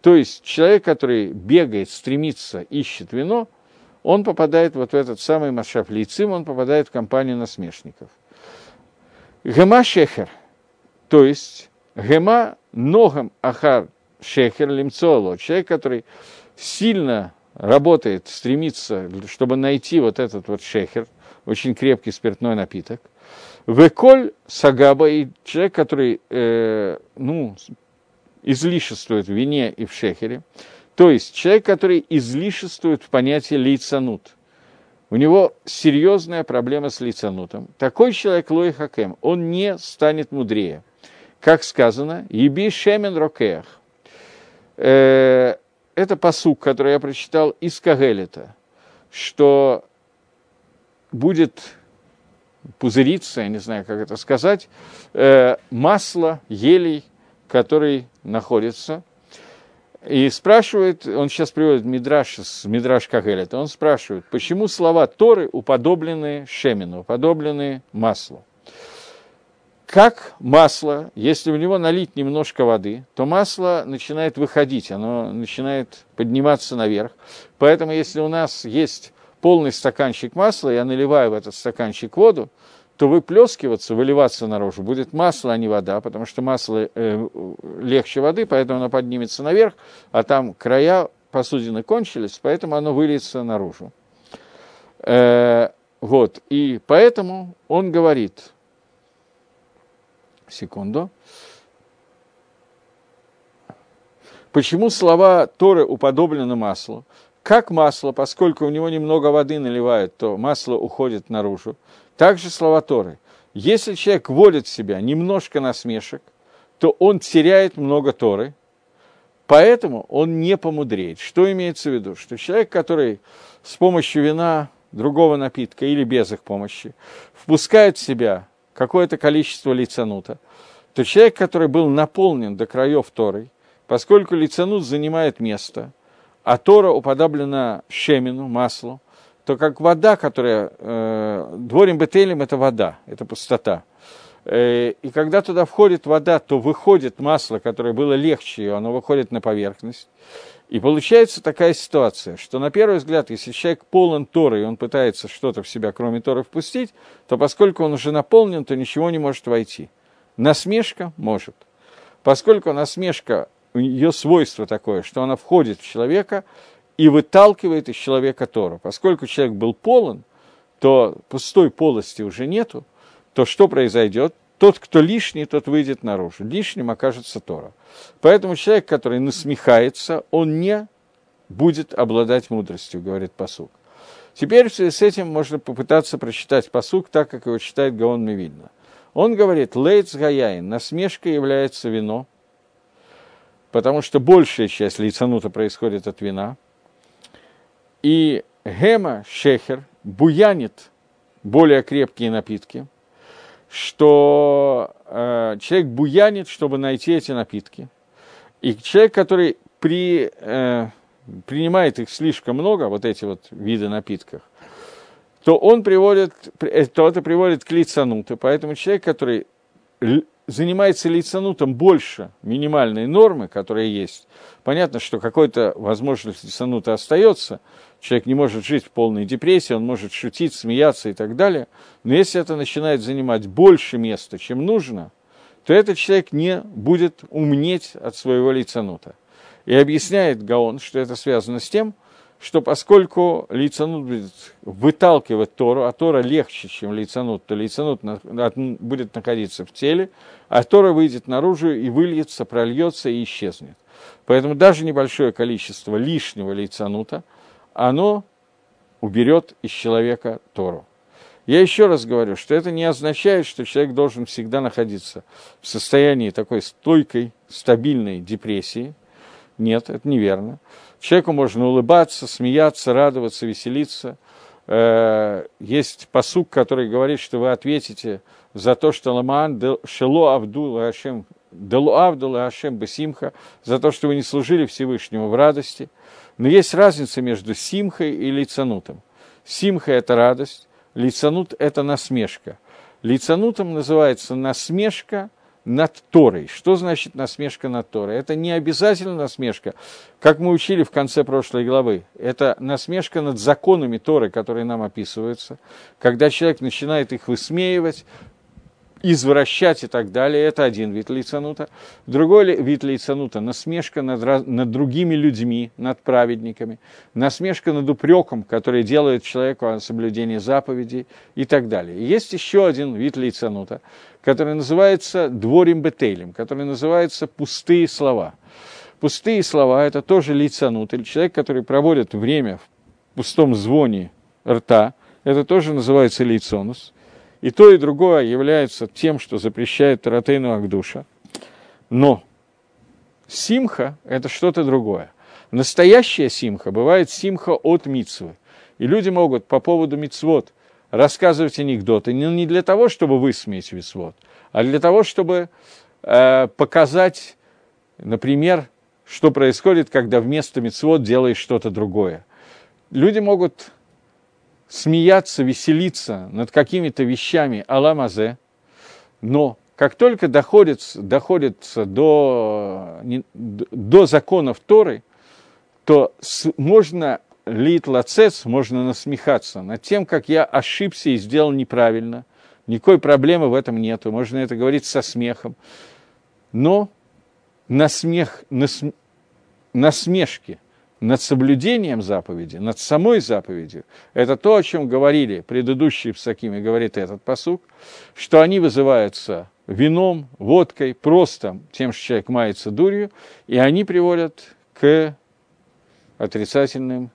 То есть человек, который бегает, стремится, ищет вино – он попадает вот в этот самый Машаф Лейцим, он попадает в компанию насмешников. Гема Шехер, то есть Гема Ногам Ахар Шехер Лимцоло, человек, который сильно работает, стремится, чтобы найти вот этот вот шехер, очень крепкий спиртной напиток. Веколь Сагаба, и человек, который, э, ну, излишествует в вине и в шехере. То есть человек, который излишествует в понятии лицанут. У него серьезная проблема с лицанутом. Такой человек, Лой Хакем, он не станет мудрее. Как сказано, «Еби шемен рокех». Э, это посук, который я прочитал из Кагелета, что будет пузыриться, я не знаю, как это сказать, э, масло елей, который находится и спрашивает, он сейчас приводит Мидраш, Мидраш Кагелета, он спрашивает, почему слова Торы уподоблены шемину, уподоблены маслу. Как масло, если в него налить немножко воды, то масло начинает выходить, оно начинает подниматься наверх. Поэтому если у нас есть полный стаканчик масла, я наливаю в этот стаканчик воду, то выплескиваться, выливаться наружу будет масло, а не вода, потому что масло э, легче воды, поэтому оно поднимется наверх, а там края посудины кончились, поэтому оно выльется наружу. Э, вот, и поэтому он говорит, секунду, почему слова Торы уподоблены маслу? Как масло, поскольку у него немного воды наливают, то масло уходит наружу. Также слова Торы. Если человек вводит в себя немножко насмешек, то он теряет много Торы, поэтому он не помудреет. Что имеется в виду? Что человек, который с помощью вина, другого напитка или без их помощи впускает в себя какое-то количество лицанута, то человек, который был наполнен до краев Торой, поскольку лицанут занимает место, а Тора уподоблена шемину, маслу, то как вода, которая... Э, дворим бетелем – это вода, это пустота. Э, и когда туда входит вода, то выходит масло, которое было легче, оно выходит на поверхность. И получается такая ситуация, что на первый взгляд, если человек полон Торы, и он пытается что-то в себя, кроме Торы, впустить, то поскольку он уже наполнен, то ничего не может войти. Насмешка может. Поскольку насмешка, ее свойство такое, что она входит в человека, и выталкивает из человека Тору. Поскольку человек был полон, то пустой полости уже нету, то что произойдет? Тот, кто лишний, тот выйдет наружу. Лишним окажется Тора. Поэтому человек, который насмехается, он не будет обладать мудростью, говорит посук. Теперь в связи с этим можно попытаться прочитать посук так, как его читает Гаон Мивильна. Он говорит, лейц гаяин, насмешка является вино, потому что большая часть лицанута происходит от вина – и гема шехер буянит более крепкие напитки, что э, человек буянит, чтобы найти эти напитки. И человек, который при, э, принимает их слишком много, вот эти вот виды напитков, то он приводит, э, то это приводит к лицануту. Поэтому человек, который занимается лицанутом больше минимальной нормы, которая есть, понятно, что какой-то возможность лицанута остается, человек не может жить в полной депрессии, он может шутить, смеяться и так далее, но если это начинает занимать больше места, чем нужно, то этот человек не будет умнеть от своего лицанута. И объясняет Гаон, что это связано с тем, что поскольку лицанут будет выталкивать Тору, а Тора легче, чем лицанут, то лицанут будет находиться в теле, а Тора выйдет наружу и выльется, прольется и исчезнет. Поэтому даже небольшое количество лишнего лицанута, оно уберет из человека Тору. Я еще раз говорю, что это не означает, что человек должен всегда находиться в состоянии такой стойкой, стабильной депрессии. Нет, это неверно. Человеку можно улыбаться, смеяться, радоваться, веселиться. Э, есть посук, который говорит, что вы ответите за то, что Ламаан Шело Авдул Ашем Делу Авдул Ашем Бесимха, за то, что вы не служили Всевышнему в радости. Но есть разница между Симхой и Лицанутом. Симха – это радость, Лицанут – это насмешка. Лицанутом называется насмешка – над Торой. Что значит насмешка над Торой? Это не обязательно насмешка, как мы учили в конце прошлой главы. Это насмешка над законами Торы, которые нам описываются. Когда человек начинает их высмеивать, извращать и так далее, это один вид лицанута. Другой вид лицанута – насмешка над, над другими людьми, над праведниками, насмешка над упреком, который делает человеку о соблюдении заповедей и так далее. Есть еще один вид лицанута, который называется дворим бетейлем, который называется пустые слова. Пустые слова – это тоже лицанут, или человек, который проводит время в пустом звоне рта, это тоже называется лицонус – и то, и другое является тем, что запрещает Таратейну Агдуша. Но симха – это что-то другое. Настоящая симха бывает симха от мицвы. И люди могут по поводу мицвод рассказывать анекдоты не, не для того, чтобы высмеять мицвод, а для того, чтобы э, показать, например, что происходит, когда вместо мицвод делаешь что-то другое. Люди могут смеяться, веселиться над какими-то вещами аламазе, но как только доходит, доходит до, до законов Торы, то можно лит лацец, можно насмехаться над тем, как я ошибся и сделал неправильно. Никакой проблемы в этом нету, можно это говорить со смехом. Но насмех, нас, насмешки – над соблюдением заповеди, над самой заповедью, это то, о чем говорили предыдущие псаким, и говорит этот посук, что они вызываются вином, водкой, просто тем, что человек мается дурью, и они приводят к отрицательным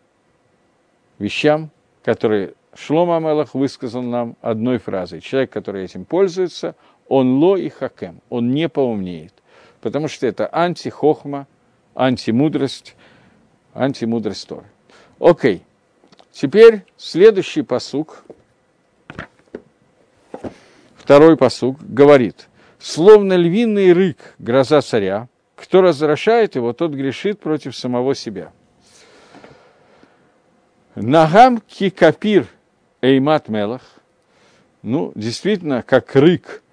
вещам, которые Шлома Амелах высказал нам одной фразой. Человек, который этим пользуется, он ло и хакем, он не поумнеет, потому что это антихохма, антимудрость, антимудрость Торы. Окей. Теперь следующий посук, второй посук, говорит, словно львиный рык гроза царя, кто разрушает его, тот грешит против самого себя. Нагам кикапир эймат мелах, ну, действительно, как рык,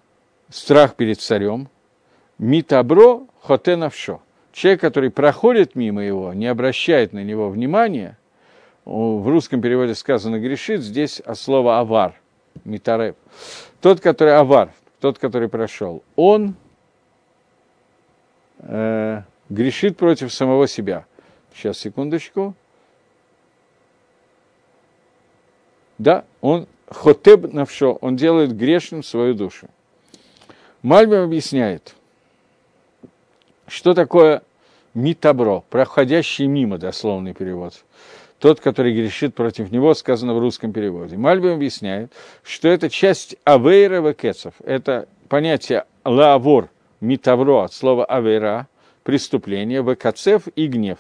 страх перед царем, митабро хотенавшо – человек, который проходит мимо его, не обращает на него внимания, в русском переводе сказано грешит, здесь от слова авар, митарев. Тот, который авар, тот, который прошел, он э, грешит против самого себя. Сейчас, секундочку. Да, он хотеб навшо, он делает грешным свою душу. Мальбим объясняет – что такое митабро, проходящий мимо, дословный перевод? Тот, который грешит против него, сказано в русском переводе. Мальби объясняет, что это часть авейра векецов. Это понятие лавор, митавро от слова авейра, преступление, векацев и гнев.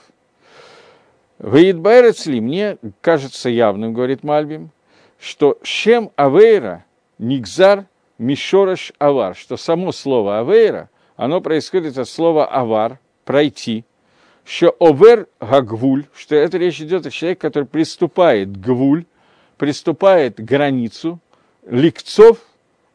Ваидбайрецли, мне кажется явным, говорит Мальбим, что шем авейра, нигзар, мишораш авар, что само слово авейра оно происходит от слова авар, пройти, что овер гагвуль, что это речь идет о человеке, который приступает гвуль, приступает к границу, ликцов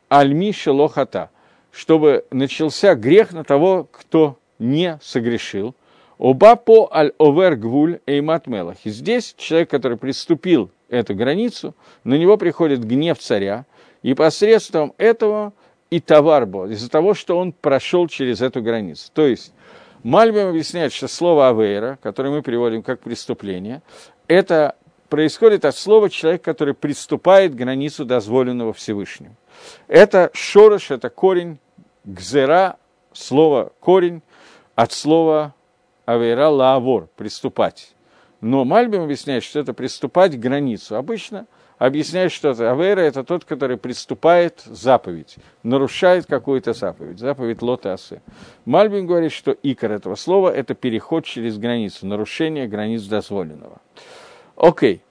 альми шелохата, чтобы начался грех на того, кто не согрешил. Оба по аль овер гвуль эймат мелах. И здесь человек, который приступил эту границу, на него приходит гнев царя, и посредством этого и товарбо, из-за того, что он прошел через эту границу. То есть Мальбим объясняет, что слово «авейра», которое мы переводим как «преступление», это происходит от слова «человек, который приступает границу дозволенного Всевышним». Это шорош, это корень, гзера, слово «корень», от слова «авейра лаавор» – «приступать». Но Мальбим объясняет, что это приступать к границу. Обычно объясняет, что это авера – это тот, который приступает заповедь, нарушает какую-то заповедь, заповедь Лота Асе. Мальбим говорит, что икор этого слова – это переход через границу, нарушение границ дозволенного. Окей,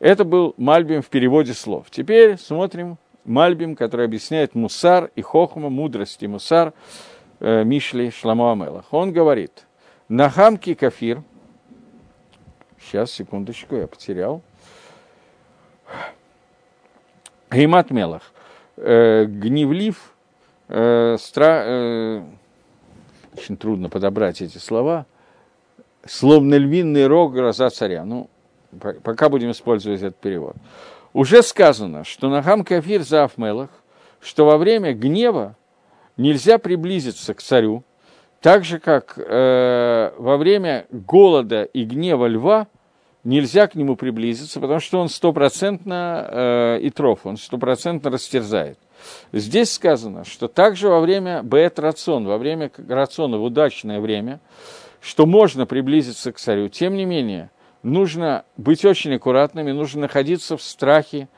это был Мальбим в переводе слов. Теперь смотрим Мальбим, который объясняет мусар и хохма, мудрости мусар э, Мишли Шламу Амелах. Он говорит, Нахамки кафир – Сейчас, секундочку, я потерял. Геймат Мелах. Э, гневлив, э, стра... э, очень трудно подобрать эти слова, словно львиный рог гроза царя. Ну, пока будем использовать этот перевод. Уже сказано, что Нахам Кафир за Мелах, что во время гнева нельзя приблизиться к царю, так же, как э, во время голода и гнева льва нельзя к нему приблизиться, потому что он стопроцентно э, троф, он стопроцентно растерзает. Здесь сказано, что также во время бет рацион, во время рациона, в удачное время, что можно приблизиться к царю. Тем не менее, нужно быть очень аккуратными, нужно находиться в страхе,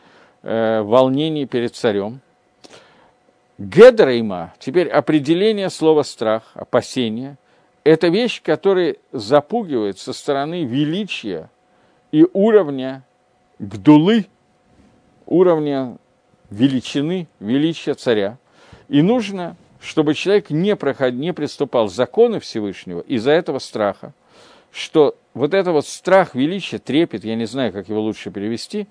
э, волнении перед царем. Гедрейма, теперь определение слова страх, опасение, это вещь, которая запугивает со стороны величия и уровня гдулы, уровня величины, величия царя. И нужно, чтобы человек не, проход, не приступал законы Всевышнего из-за этого страха, что вот это вот страх величия, трепет, я не знаю, как его лучше перевести,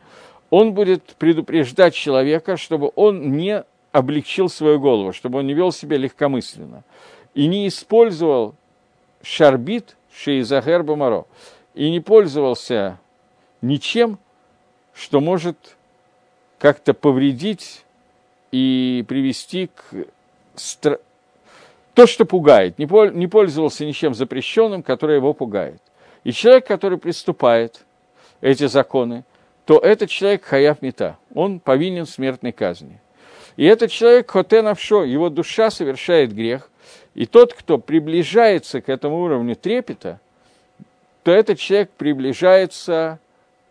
он будет предупреждать человека, чтобы он не облегчил свою голову, чтобы он не вел себя легкомысленно и не использовал шарбит шейзахер бамаро, и не пользовался ничем, что может как-то повредить и привести к стра... то, что пугает, не, пол... не пользовался ничем запрещенным, которое его пугает. И человек, который приступает эти законы, то этот человек хаяв мета, он повинен смертной казни. И этот человек хотенавшо, его душа совершает грех, и тот, кто приближается к этому уровню трепета, то этот человек приближается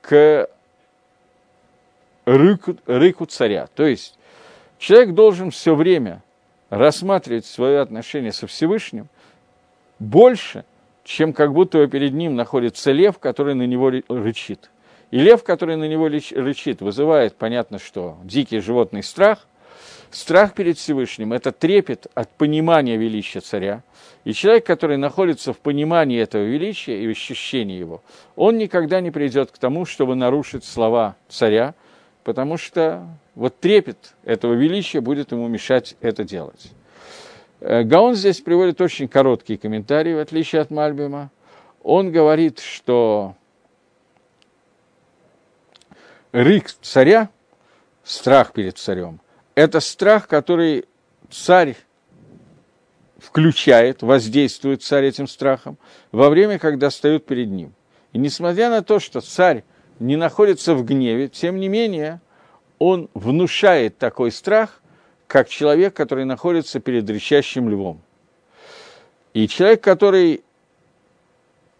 к рыку, рыку царя. То есть человек должен все время рассматривать свое отношение со Всевышним больше, чем как будто перед ним находится лев, который на него рычит. И лев, который на него рычит, вызывает, понятно, что дикий животный страх. Страх перед Всевышним – это трепет от понимания величия царя – и человек, который находится в понимании этого величия и в ощущении его, он никогда не придет к тому, чтобы нарушить слова царя, потому что вот трепет этого величия будет ему мешать это делать. Э, Гаон здесь приводит очень короткий комментарий, в отличие от Мальбима. Он говорит, что рык царя, страх перед царем, это страх, который царь включает, воздействует царь этим страхом во время, когда стоят перед ним. И несмотря на то, что царь не находится в гневе, тем не менее он внушает такой страх, как человек, который находится перед рычащим львом. И человек, который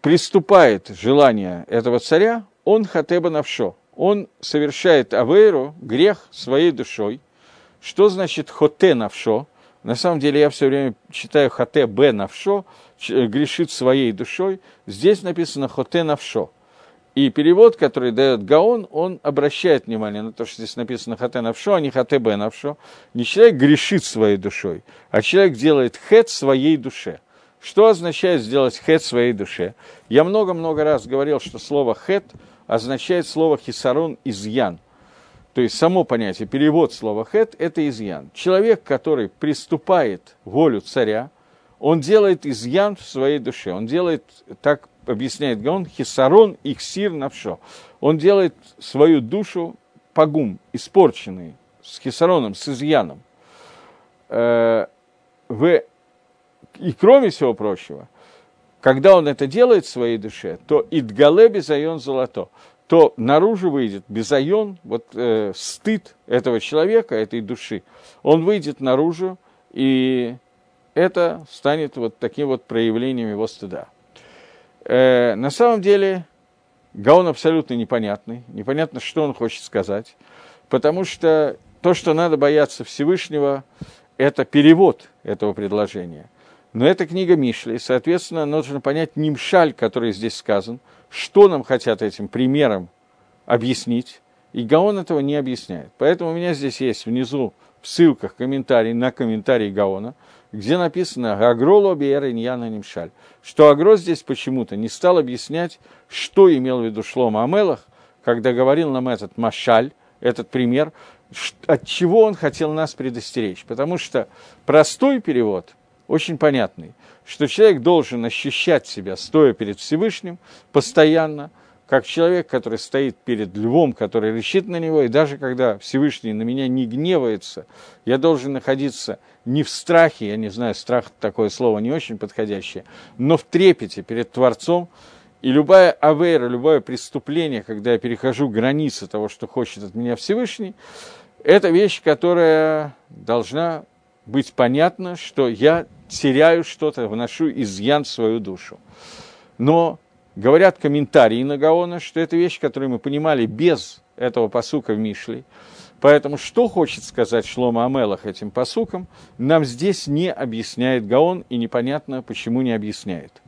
приступает желание этого царя, он хатеба навшо. Он совершает авейру, грех своей душой. Что значит хоте навшо? На самом деле я все время читаю хоте б навшо, грешит своей душой. Здесь написано хоте навшо. И перевод, который дает Гаон, он обращает внимание на то, что здесь написано хате навшо, а не хате б навшо. Не человек грешит своей душой, а человек делает хет своей душе. Что означает сделать хет своей душе? Я много-много раз говорил, что слово хет означает слово хисарон изъян. То есть само понятие, перевод слова хет – это изъян. Человек, который приступает волю царя, он делает изъян в своей душе. Он делает, так объясняет Гаон, хисарон ихсир навшо. Он делает свою душу погум, испорченный, с хисароном, с изъяном. Э, и кроме всего прочего, когда он это делает в своей душе, то идгале безайон золото, то наружу выйдет безайон, вот э, стыд этого человека, этой души, он выйдет наружу, и это станет вот таким вот проявлением его стыда. Э, на самом деле, Гаон абсолютно непонятный, непонятно, что он хочет сказать, потому что то, что надо бояться Всевышнего, это перевод этого предложения. Но это книга Мишли, соответственно, нужно понять нимшаль, который здесь сказан, что нам хотят этим примером объяснить, и Гаон этого не объясняет. Поэтому у меня здесь есть внизу в ссылках комментарий на комментарий Гаона – где написано «Агроло биэр иньяна нимшаль», что Агро здесь почему-то не стал объяснять, что имел в виду Шлома Амелах, когда говорил нам этот машаль, этот пример, от чего он хотел нас предостеречь. Потому что простой перевод, очень понятный, что человек должен ощущать себя, стоя перед Всевышним, постоянно – как человек, который стоит перед львом, который решит на него, и даже когда Всевышний на меня не гневается, я должен находиться не в страхе, я не знаю, страх такое слово не очень подходящее, но в трепете перед Творцом, и любая авейра, любое преступление, когда я перехожу границы того, что хочет от меня Всевышний, это вещь, которая должна быть понятна, что я теряю что-то, вношу изъян в свою душу. Но говорят комментарии на Гаона, что это вещь, которую мы понимали без этого посука в Мишле. Поэтому что хочет сказать Шлома Амелах этим посуком, нам здесь не объясняет Гаон, и непонятно, почему не объясняет.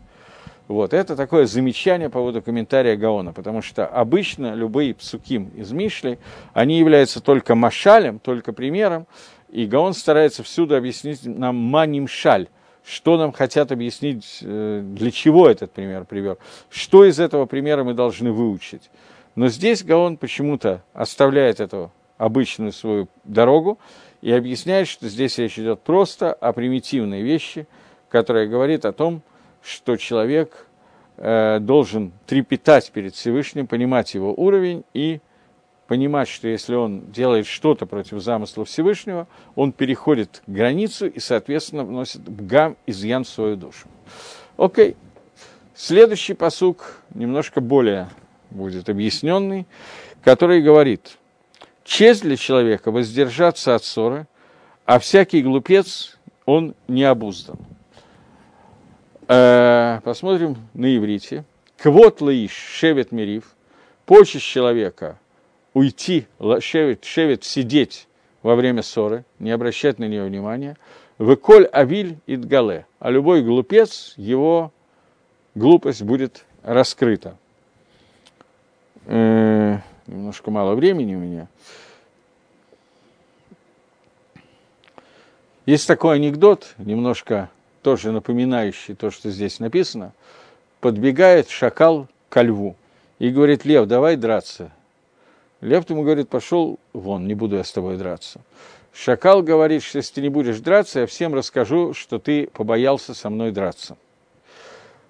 Вот, это такое замечание по поводу комментария Гаона, потому что обычно любые псуким из Мишли, они являются только машалем, только примером, и Гаон старается всюду объяснить нам манимшаль, что нам хотят объяснить, э, для чего этот пример привел, что из этого примера мы должны выучить. Но здесь Гаон почему-то оставляет эту обычную свою дорогу и объясняет, что здесь речь идет просто о примитивной вещи, которая говорит о том, что человек э, должен трепетать перед Всевышним, понимать его уровень и понимать, что если он делает что-то против замысла Всевышнего, он переходит границу и, соответственно, вносит бгам, изъян в свою душу. Окей. Следующий посук немножко более будет объясненный, который говорит, честь для человека воздержаться от ссоры, а всякий глупец, он не обуздан. Э, посмотрим на иврите. Квот лаиш шевет мирив, почесть человека – уйти, шевет, шевет сидеть во время ссоры, не обращать на нее внимания. Выколь авиль идгале, а любой глупец, его глупость будет раскрыта. Э, немножко мало времени у меня. Есть такой анекдот, немножко тоже напоминающий то, что здесь написано. Подбегает шакал ко льву и говорит, лев, давай драться. Лев ему говорит, пошел вон, не буду я с тобой драться. Шакал говорит, что если ты не будешь драться, я всем расскажу, что ты побоялся со мной драться.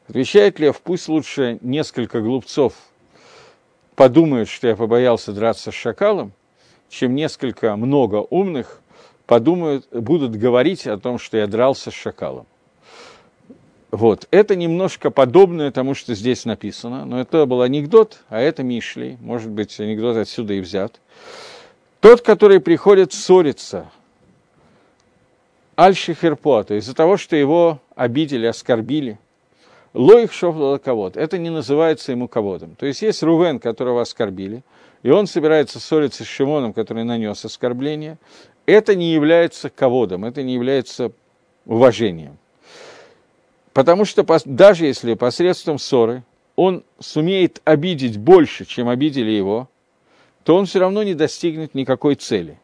Отвечает Лев, пусть лучше несколько глупцов подумают, что я побоялся драться с шакалом, чем несколько много умных подумают, будут говорить о том, что я дрался с шакалом. Вот. Это немножко подобное тому, что здесь написано, но это был анекдот, а это Мишли, может быть, анекдот отсюда и взят. Тот, который приходит ссориться, Аль-Шихерпо, то из-за того, что его обидели, оскорбили, Лоих Шофлалаковод, это не называется ему ководом. То есть есть Рувен, которого оскорбили, и он собирается ссориться с Шимоном, который нанес оскорбление. Это не является ководом, это не является уважением. Потому что даже если посредством ссоры он сумеет обидеть больше, чем обидели его, то он все равно не достигнет никакой цели.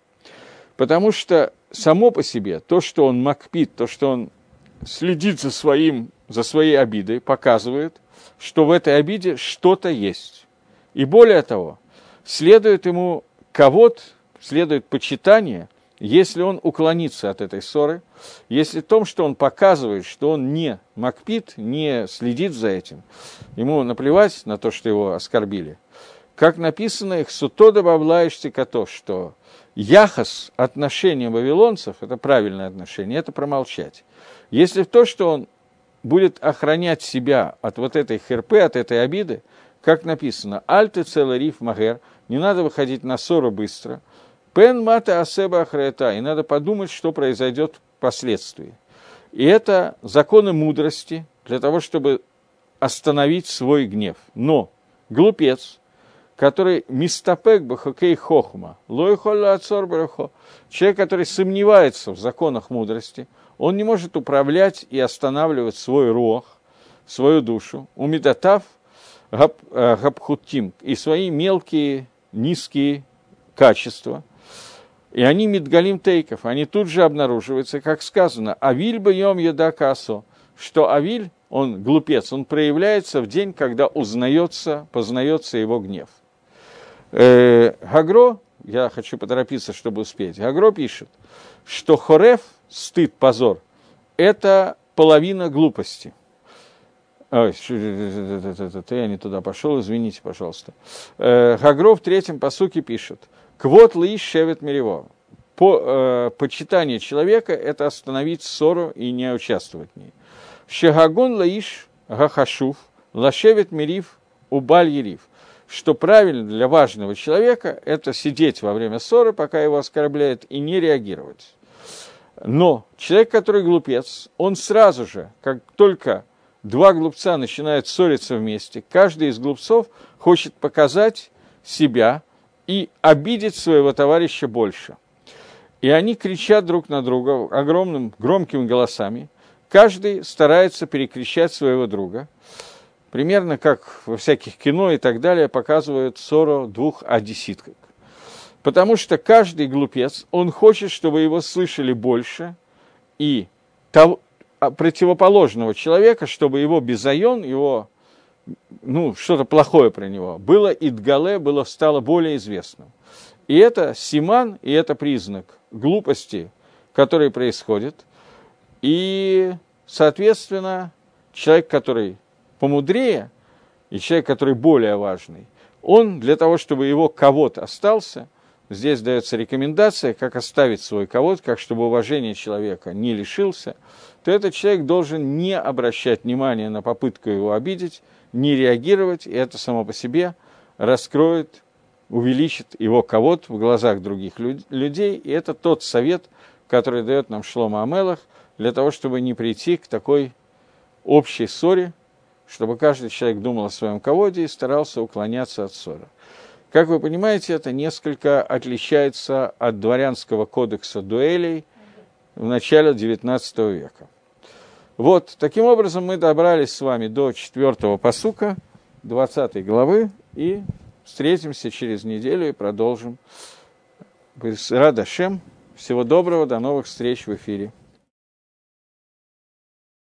Потому что само по себе то, что он макпит, то, что он следит за своим за своей обидой показывает, что в этой обиде что-то есть. И более того, следует ему кого-то, следует почитание, если он уклонится от этой ссоры, если в том, что он показывает, что он не макпит, не следит за этим, ему наплевать на то, что его оскорбили, как написано их суто добавляешь то, что яхос отношения вавилонцев, это правильное отношение, это промолчать. Если в то, что он будет охранять себя от вот этой херпы, от этой обиды, как написано, «Альты целый риф магер», не надо выходить на ссору быстро, «Пен мата асеба ахрета», и надо подумать, что произойдет впоследствии. И это законы мудрости для того, чтобы остановить свой гнев. Но глупец, который мистапек бахокей хохма, лойхолла отцор барахо, человек, который сомневается в законах мудрости, он не может управлять и останавливать свой рог, свою душу, умидатав э, габхутим, и свои мелкие, низкие качества. И они мидгалим тейков, они тут же обнаруживаются, как сказано, авиль бьем еда касо, что авиль, он глупец, он проявляется в день, когда узнается, познается его гнев. Э, Гагро, я хочу поторопиться, чтобы успеть, Гагро пишет, что хорев, стыд, позор, это половина глупости. Ой, я не туда пошел, извините, пожалуйста. Э, Гагро в третьем посуке пишет, «Квот лиш шевет мирево». По, э, почитание человека – это остановить ссору и не участвовать в ней. Шегагон лаиш гахашув, лашевет мирив, убаль ерив – что правильно для важного человека – это сидеть во время ссоры, пока его оскорбляют, и не реагировать. Но человек, который глупец, он сразу же, как только два глупца начинают ссориться вместе, каждый из глупцов хочет показать себя и обидеть своего товарища больше. И они кричат друг на друга огромным, громкими голосами. Каждый старается перекричать своего друга – примерно как во всяких кино и так далее показывают ссору двух одесситков. Потому что каждый глупец, он хочет, чтобы его слышали больше, и того, а, противоположного человека, чтобы его безайон, его, ну, что-то плохое про него, было идгале, было, стало более известным. И это симан, и это признак глупости, который происходит. И, соответственно, человек, который помудрее, и человек, который более важный, он для того, чтобы его кого-то остался, здесь дается рекомендация, как оставить свой кого-то, как чтобы уважение человека не лишился, то этот человек должен не обращать внимания на попытку его обидеть, не реагировать, и это само по себе раскроет, увеличит его кого-то в глазах других людей, и это тот совет, который дает нам Шлома Амелах, для того, чтобы не прийти к такой общей ссоре, чтобы каждый человек думал о своем ководе и старался уклоняться от ссоры. Как вы понимаете, это несколько отличается от дворянского кодекса дуэлей в начале XIX века. Вот, таким образом мы добрались с вами до четвертого посука 20 главы и встретимся через неделю и продолжим. Радашем. Всего доброго, до новых встреч в эфире.